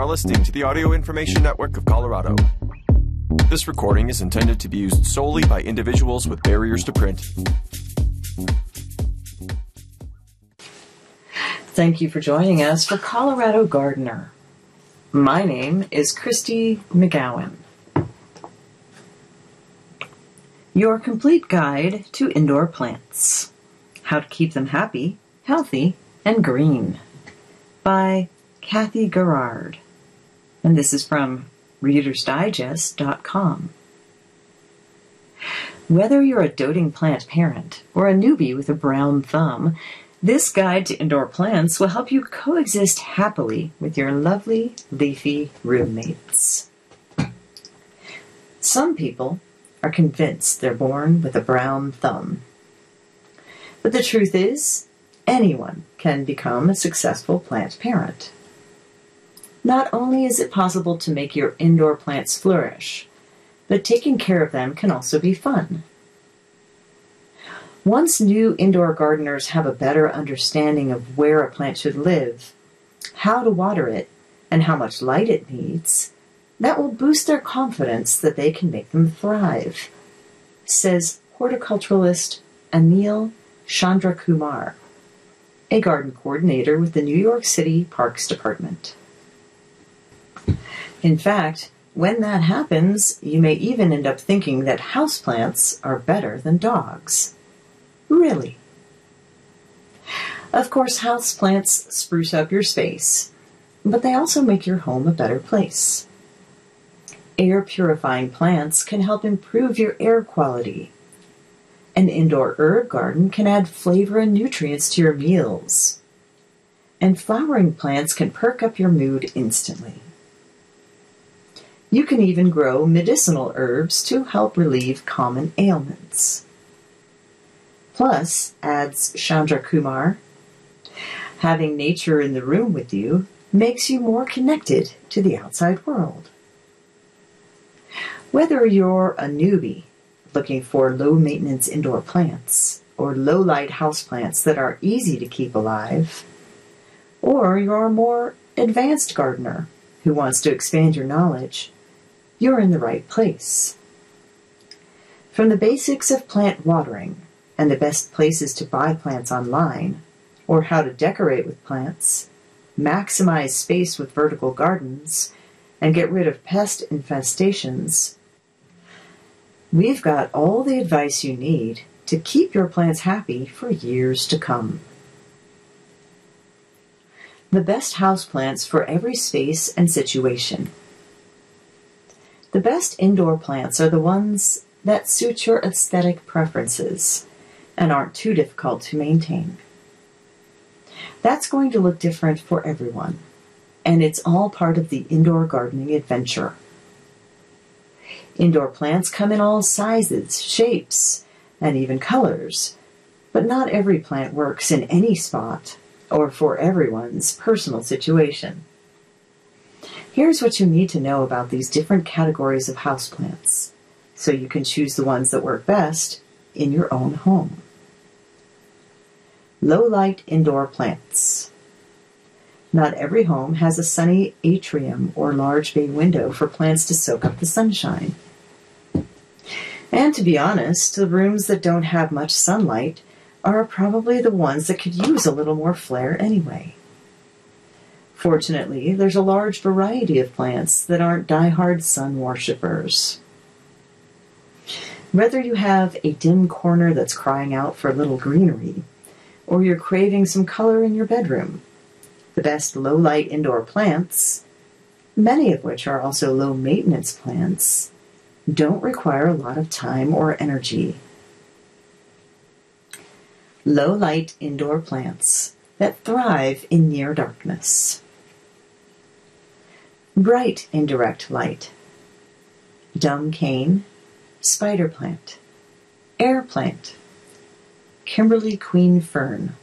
are listening to the Audio Information Network of Colorado. This recording is intended to be used solely by individuals with barriers to print. Thank you for joining us for Colorado Gardener. My name is Christy McGowan. Your complete guide to indoor plants. How to keep them happy, healthy, and green. By Kathy Garrard. And this is from ReadersDigest.com. Whether you're a doting plant parent or a newbie with a brown thumb, this guide to indoor plants will help you coexist happily with your lovely leafy roommates. Some people are convinced they're born with a brown thumb. But the truth is, anyone can become a successful plant parent. Not only is it possible to make your indoor plants flourish, but taking care of them can also be fun. Once new indoor gardeners have a better understanding of where a plant should live, how to water it, and how much light it needs, that will boost their confidence that they can make them thrive, says horticulturalist Anil Chandra Kumar, a garden coordinator with the New York City Parks Department. In fact, when that happens, you may even end up thinking that houseplants are better than dogs. Really? Of course, houseplants spruce up your space, but they also make your home a better place. Air purifying plants can help improve your air quality. An indoor herb garden can add flavor and nutrients to your meals. And flowering plants can perk up your mood instantly. You can even grow medicinal herbs to help relieve common ailments. Plus, adds Chandrakumar, having nature in the room with you makes you more connected to the outside world. Whether you're a newbie looking for low maintenance indoor plants or low light houseplants that are easy to keep alive, or you're a more advanced gardener who wants to expand your knowledge, you're in the right place. From the basics of plant watering and the best places to buy plants online, or how to decorate with plants, maximize space with vertical gardens, and get rid of pest infestations, we've got all the advice you need to keep your plants happy for years to come. The best houseplants for every space and situation. The best indoor plants are the ones that suit your aesthetic preferences and aren't too difficult to maintain. That's going to look different for everyone, and it's all part of the indoor gardening adventure. Indoor plants come in all sizes, shapes, and even colors, but not every plant works in any spot or for everyone's personal situation. Here's what you need to know about these different categories of houseplants so you can choose the ones that work best in your own home. Low light indoor plants. Not every home has a sunny atrium or large bay window for plants to soak up the sunshine. And to be honest, the rooms that don't have much sunlight are probably the ones that could use a little more flair anyway. Fortunately, there's a large variety of plants that aren't die-hard sun worshippers. Whether you have a dim corner that's crying out for a little greenery, or you're craving some color in your bedroom, the best low light indoor plants, many of which are also low maintenance plants, don't require a lot of time or energy. Low light indoor plants that thrive in near darkness bright indirect light, dumb cane, spider plant, air plant, Kimberly queen fern,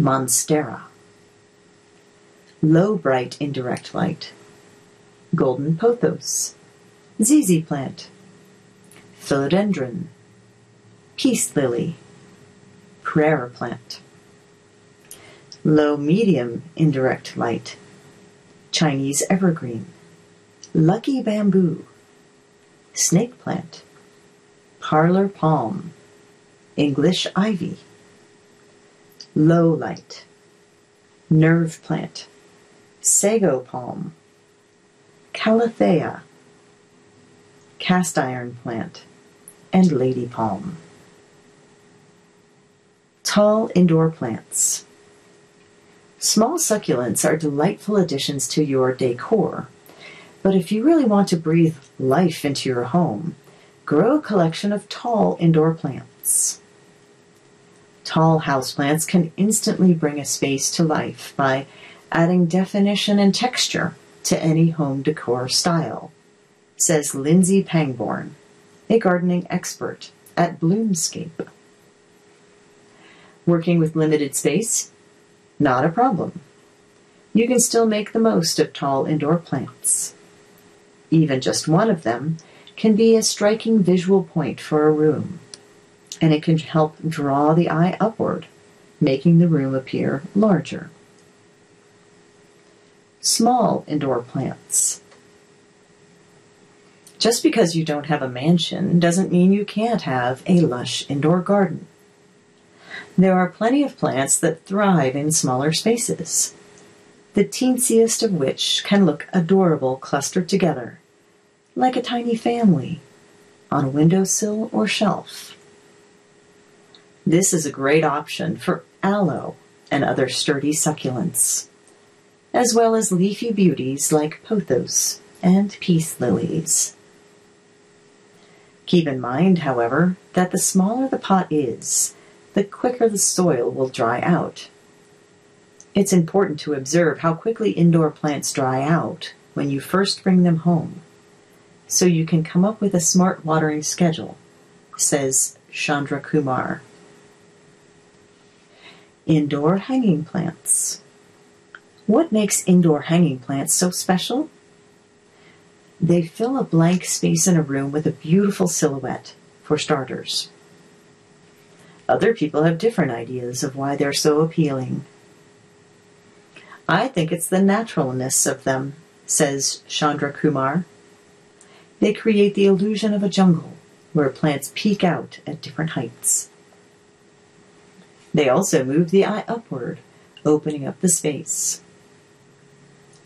monstera, low bright indirect light, golden pothos, ZZ plant, philodendron, peace lily, prayer plant, low medium indirect light, Chinese evergreen, lucky bamboo, snake plant, parlor palm, English ivy, low light, nerve plant, sago palm, calathea, cast iron plant, and lady palm. Tall indoor plants. Small succulents are delightful additions to your decor, but if you really want to breathe life into your home, grow a collection of tall indoor plants. Tall houseplants can instantly bring a space to life by adding definition and texture to any home decor style, says Lindsay Pangborn, a gardening expert at Bloomscape. Working with limited space? Not a problem. You can still make the most of tall indoor plants. Even just one of them can be a striking visual point for a room, and it can help draw the eye upward, making the room appear larger. Small indoor plants. Just because you don't have a mansion doesn't mean you can't have a lush indoor garden. There are plenty of plants that thrive in smaller spaces, the teensiest of which can look adorable clustered together, like a tiny family, on a windowsill or shelf. This is a great option for aloe and other sturdy succulents, as well as leafy beauties like pothos and peace lilies. Keep in mind, however, that the smaller the pot is, the quicker the soil will dry out. It's important to observe how quickly indoor plants dry out when you first bring them home, so you can come up with a smart watering schedule, says Chandra Kumar. Indoor hanging plants. What makes indoor hanging plants so special? They fill a blank space in a room with a beautiful silhouette, for starters. Other people have different ideas of why they're so appealing. I think it's the naturalness of them, says Chandra Kumar. They create the illusion of a jungle where plants peek out at different heights. They also move the eye upward, opening up the space.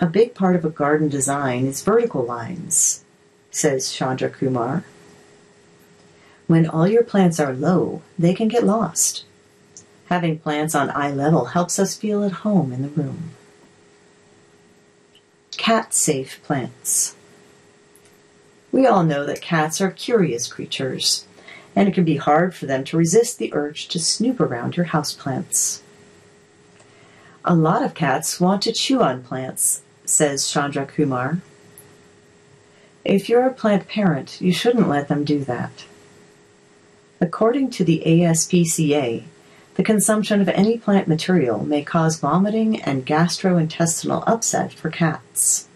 A big part of a garden design is vertical lines, says Chandra Kumar. When all your plants are low, they can get lost. Having plants on eye level helps us feel at home in the room. Cat safe plants. We all know that cats are curious creatures, and it can be hard for them to resist the urge to snoop around your houseplants. A lot of cats want to chew on plants, says Chandra Kumar. If you're a plant parent, you shouldn't let them do that. According to the ASPCA, the consumption of any plant material may cause vomiting and gastrointestinal upset for cats.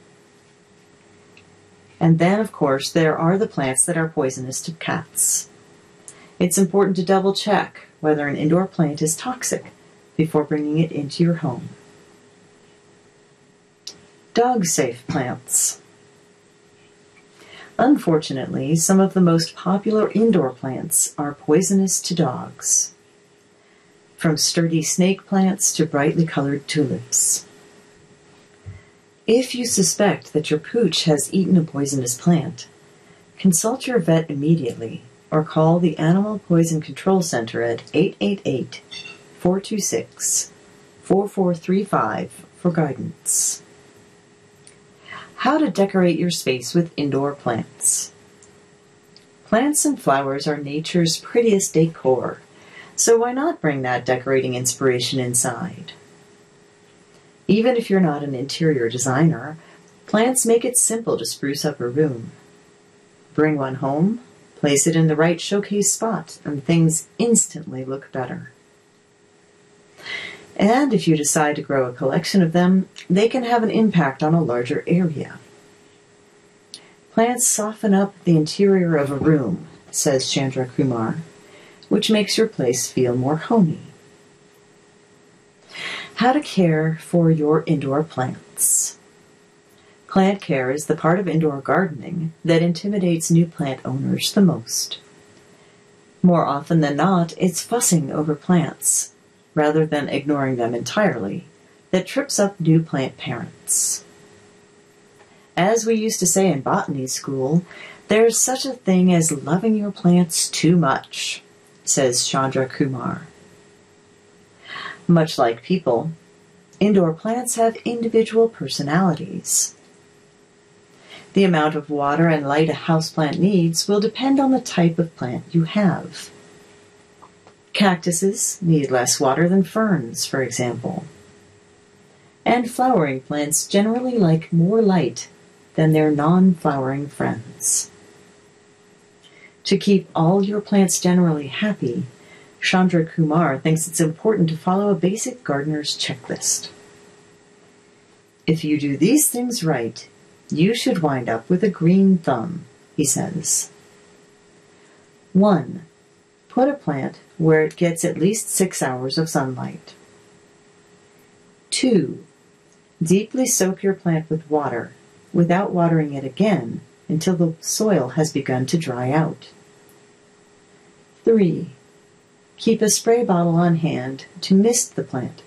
And then, of course, there are the plants that are poisonous to cats. It's important to double check whether an indoor plant is toxic before bringing it into your home. Dog safe plants. Unfortunately, some of the most popular indoor plants are poisonous to dogs. From sturdy snake plants to brightly colored tulips. If you suspect that your pooch has eaten a poisonous plant, consult your vet immediately or call the Animal Poison Control Center at 888 426 4435 for guidance. How to decorate your space with indoor plants. Plants and flowers are nature's prettiest decor, so why not bring that decorating inspiration inside? Even if you're not an interior designer, plants make it simple to spruce up a room. Bring one home, place it in the right showcase spot, and things instantly look better. And if you decide to grow a collection of them, they can have an impact on a larger area. Plants soften up the interior of a room, says Chandra Kumar, which makes your place feel more homey. How to care for your indoor plants. Plant care is the part of indoor gardening that intimidates new plant owners the most. More often than not, it's fussing over plants, rather than ignoring them entirely, that trips up new plant parents. As we used to say in botany school, there's such a thing as loving your plants too much, says Chandra Kumar. Much like people, indoor plants have individual personalities. The amount of water and light a houseplant needs will depend on the type of plant you have. Cactuses need less water than ferns, for example. And flowering plants generally like more light than their non flowering friends. To keep all your plants generally happy, Chandra Kumar thinks it's important to follow a basic gardener's checklist. If you do these things right, you should wind up with a green thumb, he says. 1. Put a plant where it gets at least six hours of sunlight. 2. Deeply soak your plant with water without watering it again until the soil has begun to dry out. 3. Keep a spray bottle on hand to mist the plant,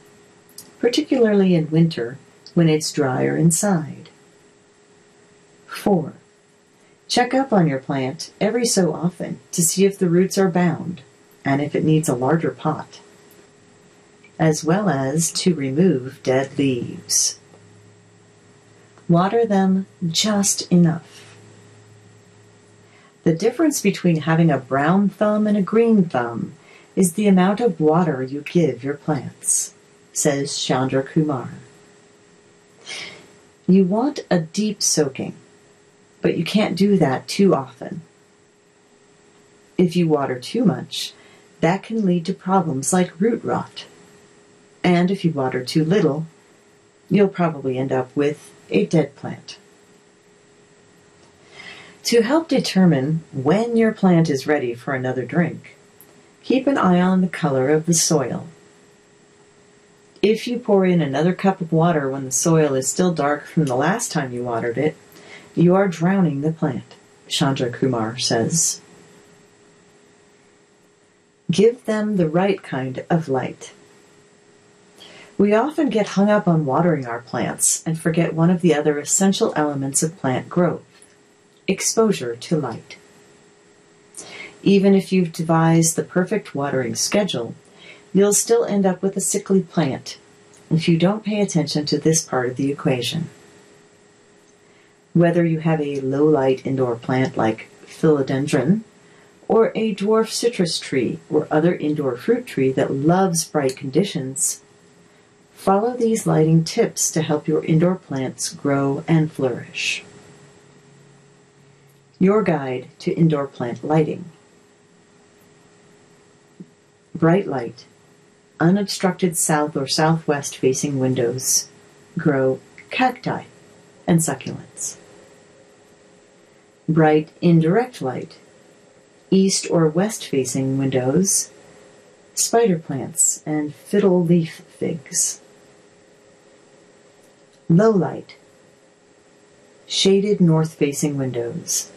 particularly in winter when it's drier inside. 4. Check up on your plant every so often to see if the roots are bound and if it needs a larger pot, as well as to remove dead leaves. Water them just enough. The difference between having a brown thumb and a green thumb is the amount of water you give your plants, says Chandra Kumar. You want a deep soaking but you can't do that too often. If you water too much, that can lead to problems like root rot. And if you water too little, you'll probably end up with a dead plant. To help determine when your plant is ready for another drink, keep an eye on the color of the soil. If you pour in another cup of water when the soil is still dark from the last time you watered it, you are drowning the plant, Chandra Kumar says. Give them the right kind of light. We often get hung up on watering our plants and forget one of the other essential elements of plant growth exposure to light. Even if you've devised the perfect watering schedule, you'll still end up with a sickly plant if you don't pay attention to this part of the equation. Whether you have a low light indoor plant like philodendron, or a dwarf citrus tree or other indoor fruit tree that loves bright conditions, follow these lighting tips to help your indoor plants grow and flourish. Your guide to indoor plant lighting. Bright light, unobstructed south or southwest facing windows grow cacti and succulents. Bright indirect light, east or west facing windows, spider plants, and fiddle leaf figs. Low light, shaded north facing windows,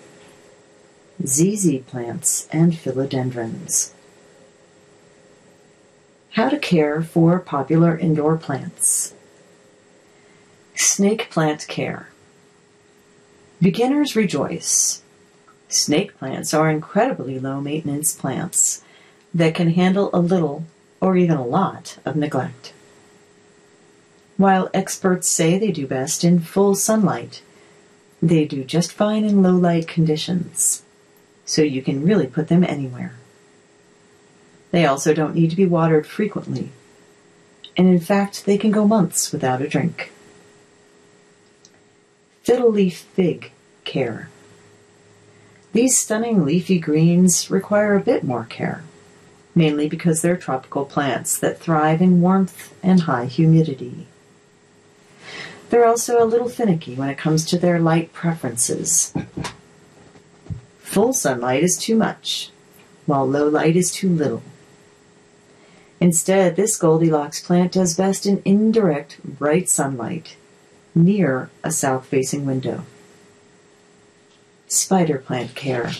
ZZ plants, and philodendrons. How to care for popular indoor plants. Snake plant care. Beginners rejoice. Snake plants are incredibly low maintenance plants that can handle a little or even a lot of neglect. While experts say they do best in full sunlight, they do just fine in low light conditions, so you can really put them anywhere. They also don't need to be watered frequently, and in fact, they can go months without a drink. Fiddle leaf fig care. These stunning leafy greens require a bit more care, mainly because they're tropical plants that thrive in warmth and high humidity. They're also a little finicky when it comes to their light preferences. Full sunlight is too much, while low light is too little. Instead, this Goldilocks plant does best in indirect, bright sunlight near a south facing window. Spider plant care.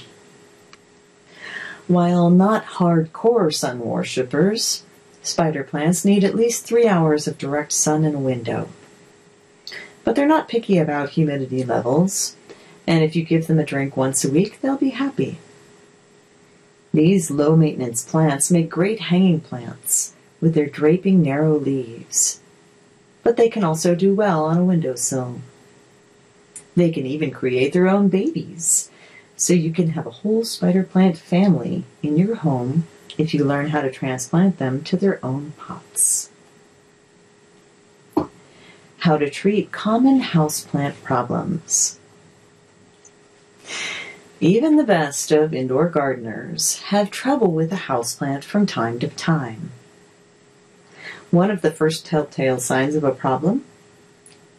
While not hardcore sun worshippers, spider plants need at least three hours of direct sun in a window. But they're not picky about humidity levels, and if you give them a drink once a week, they'll be happy. These low maintenance plants make great hanging plants with their draping narrow leaves, but they can also do well on a windowsill. They can even create their own babies, so you can have a whole spider plant family in your home if you learn how to transplant them to their own pots. How to treat common houseplant problems. Even the best of indoor gardeners have trouble with a houseplant from time to time. One of the first telltale signs of a problem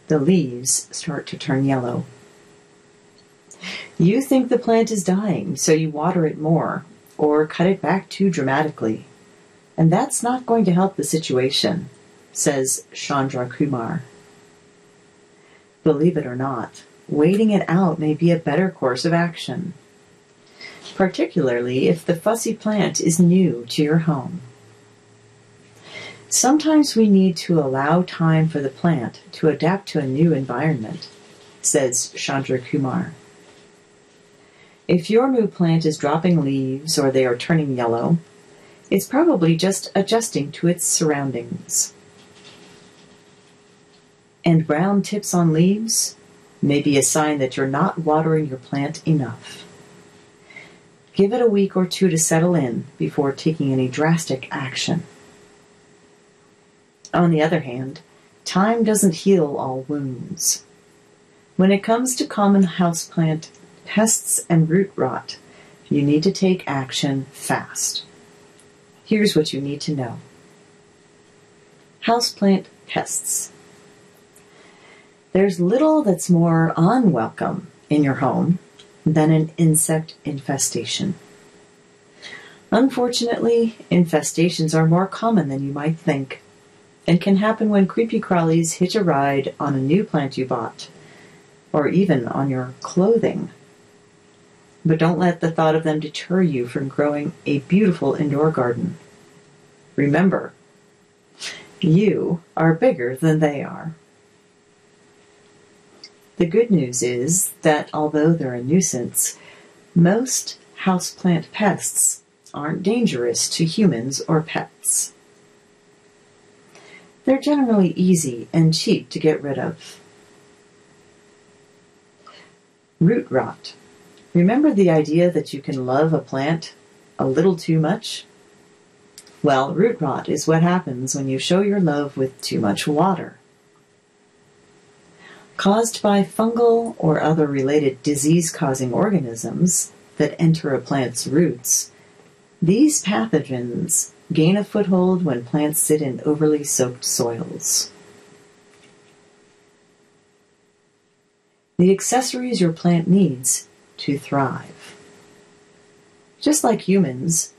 the leaves start to turn yellow. You think the plant is dying, so you water it more or cut it back too dramatically. And that's not going to help the situation, says Chandra Kumar. Believe it or not, waiting it out may be a better course of action, particularly if the fussy plant is new to your home. Sometimes we need to allow time for the plant to adapt to a new environment, says Chandra Kumar. If your new plant is dropping leaves or they are turning yellow, it's probably just adjusting to its surroundings. And brown tips on leaves may be a sign that you're not watering your plant enough. Give it a week or two to settle in before taking any drastic action. On the other hand, time doesn't heal all wounds. When it comes to common houseplant pests and root rot, you need to take action fast. Here's what you need to know. Houseplant pests. There's little that's more unwelcome in your home than an insect infestation. Unfortunately, infestations are more common than you might think and can happen when creepy crawlies hitch a ride on a new plant you bought, or even on your clothing. But don't let the thought of them deter you from growing a beautiful indoor garden. Remember, you are bigger than they are. The good news is that although they're a nuisance, most houseplant pests aren't dangerous to humans or pets. They're generally easy and cheap to get rid of. Root rot. Remember the idea that you can love a plant a little too much? Well, root rot is what happens when you show your love with too much water caused by fungal or other related disease causing organisms that enter a plant's roots, these pathogens gain a foothold when plants sit in overly soaked soils. The accessories your plant needs to thrive. Just like humans,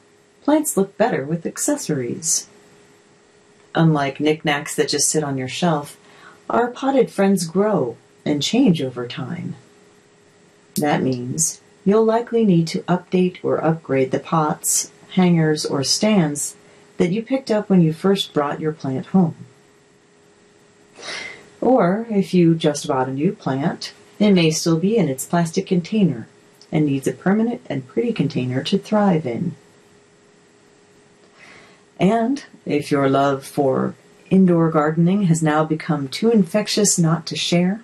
plants look better with accessories. Unlike knickknacks that just sit on your shelf, our potted friends grow and change over time. That means you'll likely need to update or upgrade the pots, hangers, or stands that you picked up when you first brought your plant home. Or if you just bought a new plant, it may still be in its plastic container and needs a permanent and pretty container to thrive in. And if your love for indoor gardening has now become too infectious not to share,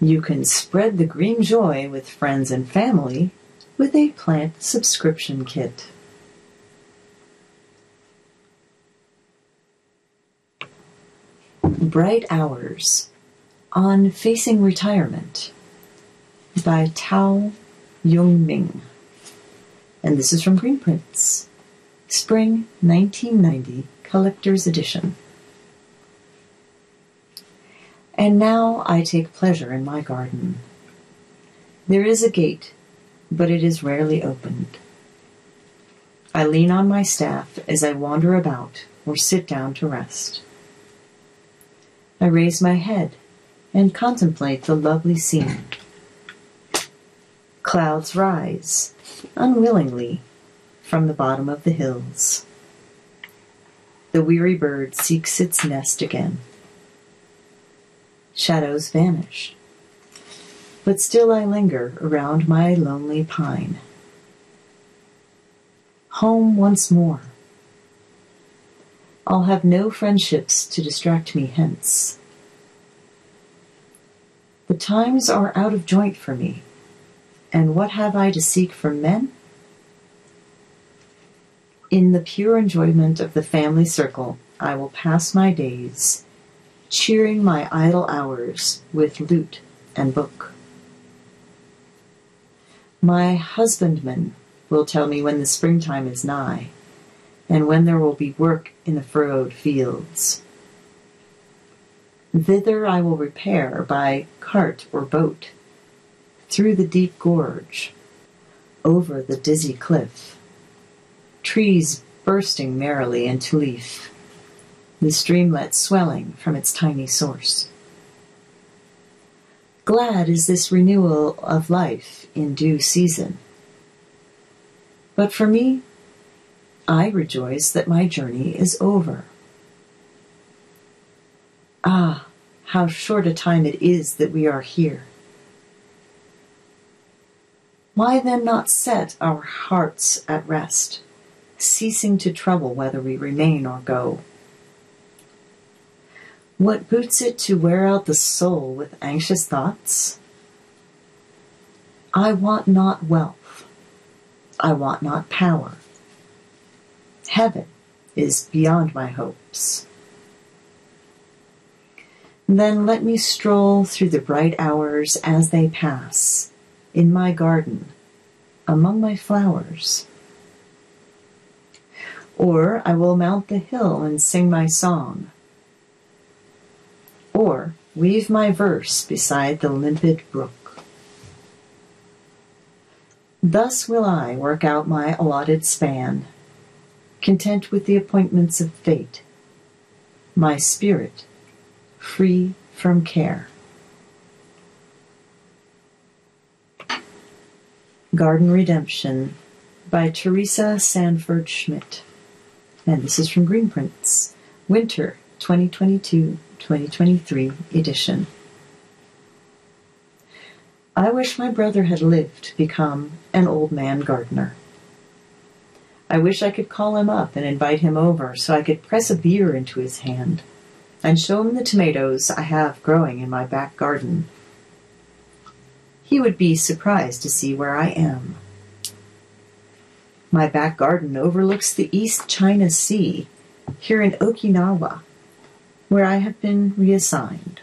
you can spread the green joy with friends and family with a plant subscription kit. Bright Hours on Facing Retirement by Tao Jung Ming. And this is from Greenprints, Spring 1990 Collector's Edition. And now I take pleasure in my garden. There is a gate, but it is rarely opened. I lean on my staff as I wander about or sit down to rest. I raise my head and contemplate the lovely scene. Clouds rise, unwillingly, from the bottom of the hills. The weary bird seeks its nest again. Shadows vanish, but still I linger around my lonely pine. Home once more. I'll have no friendships to distract me hence. The times are out of joint for me, and what have I to seek from men? In the pure enjoyment of the family circle, I will pass my days, cheering my idle hours with lute and book. My husbandman will tell me when the springtime is nigh, and when there will be work in the furrowed fields. Thither I will repair by cart or boat, through the deep gorge, over the dizzy cliff trees bursting merrily into leaf, the streamlet swelling from its tiny source. Glad is this renewal of life in due season. But for me, I rejoice that my journey is over. Ah, how short a time it is that we are here. Why then not set our hearts at rest? ceasing to trouble whether we remain or go. What boots it to wear out the soul with anxious thoughts? I want not wealth. I want not power. Heaven is beyond my hopes. Then let me stroll through the bright hours as they pass, in my garden, among my flowers or I will mount the hill and sing my song. Or weave my verse beside the limpid brook. Thus will I work out my allotted span, content with the appointments of fate, my spirit free from care. Garden Redemption by Teresa Sanford Schmidt. And this is from Greenprints, Winter 2022 2023 edition. I wish my brother had lived to become an old man gardener. I wish I could call him up and invite him over so I could press a beer into his hand and show him the tomatoes I have growing in my back garden. He would be surprised to see where I am. My back garden overlooks the East China Sea here in Okinawa, where I have been reassigned.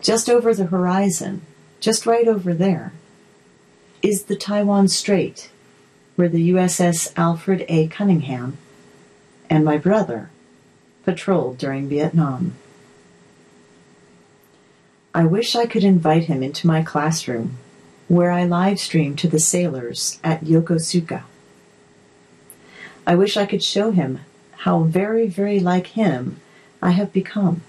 Just over the horizon, just right over there, is the Taiwan Strait, where the USS Alfred A. Cunningham and my brother patrolled during Vietnam. I wish I could invite him into my classroom where I live stream to the sailors at Yokosuka. I wish I could show him how very, very like him I have become.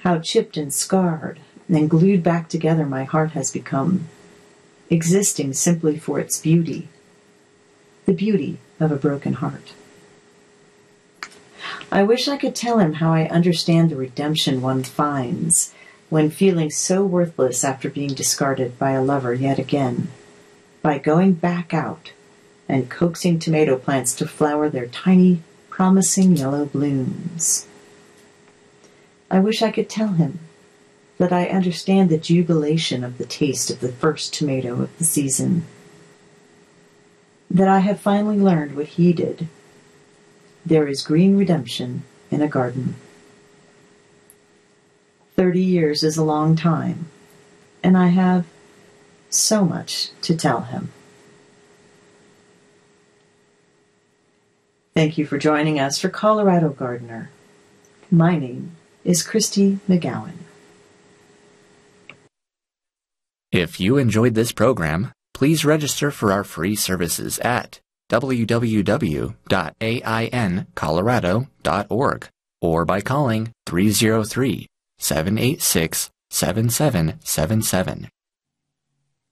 How chipped and scarred and glued back together my heart has become, existing simply for its beauty, the beauty of a broken heart. I wish I could tell him how I understand the redemption one finds when feeling so worthless after being discarded by a lover yet again, by going back out and coaxing tomato plants to flower their tiny, promising yellow blooms. I wish I could tell him that I understand the jubilation of the taste of the first tomato of the season. That I have finally learned what he did. There is green redemption in a garden. 30 years is a long time, and I have so much to tell him. Thank you for joining us for Colorado Gardener. My name is Christy McGowan. If you enjoyed this program, please register for our free services at www.aincolorado.org or by calling 303 786 7777.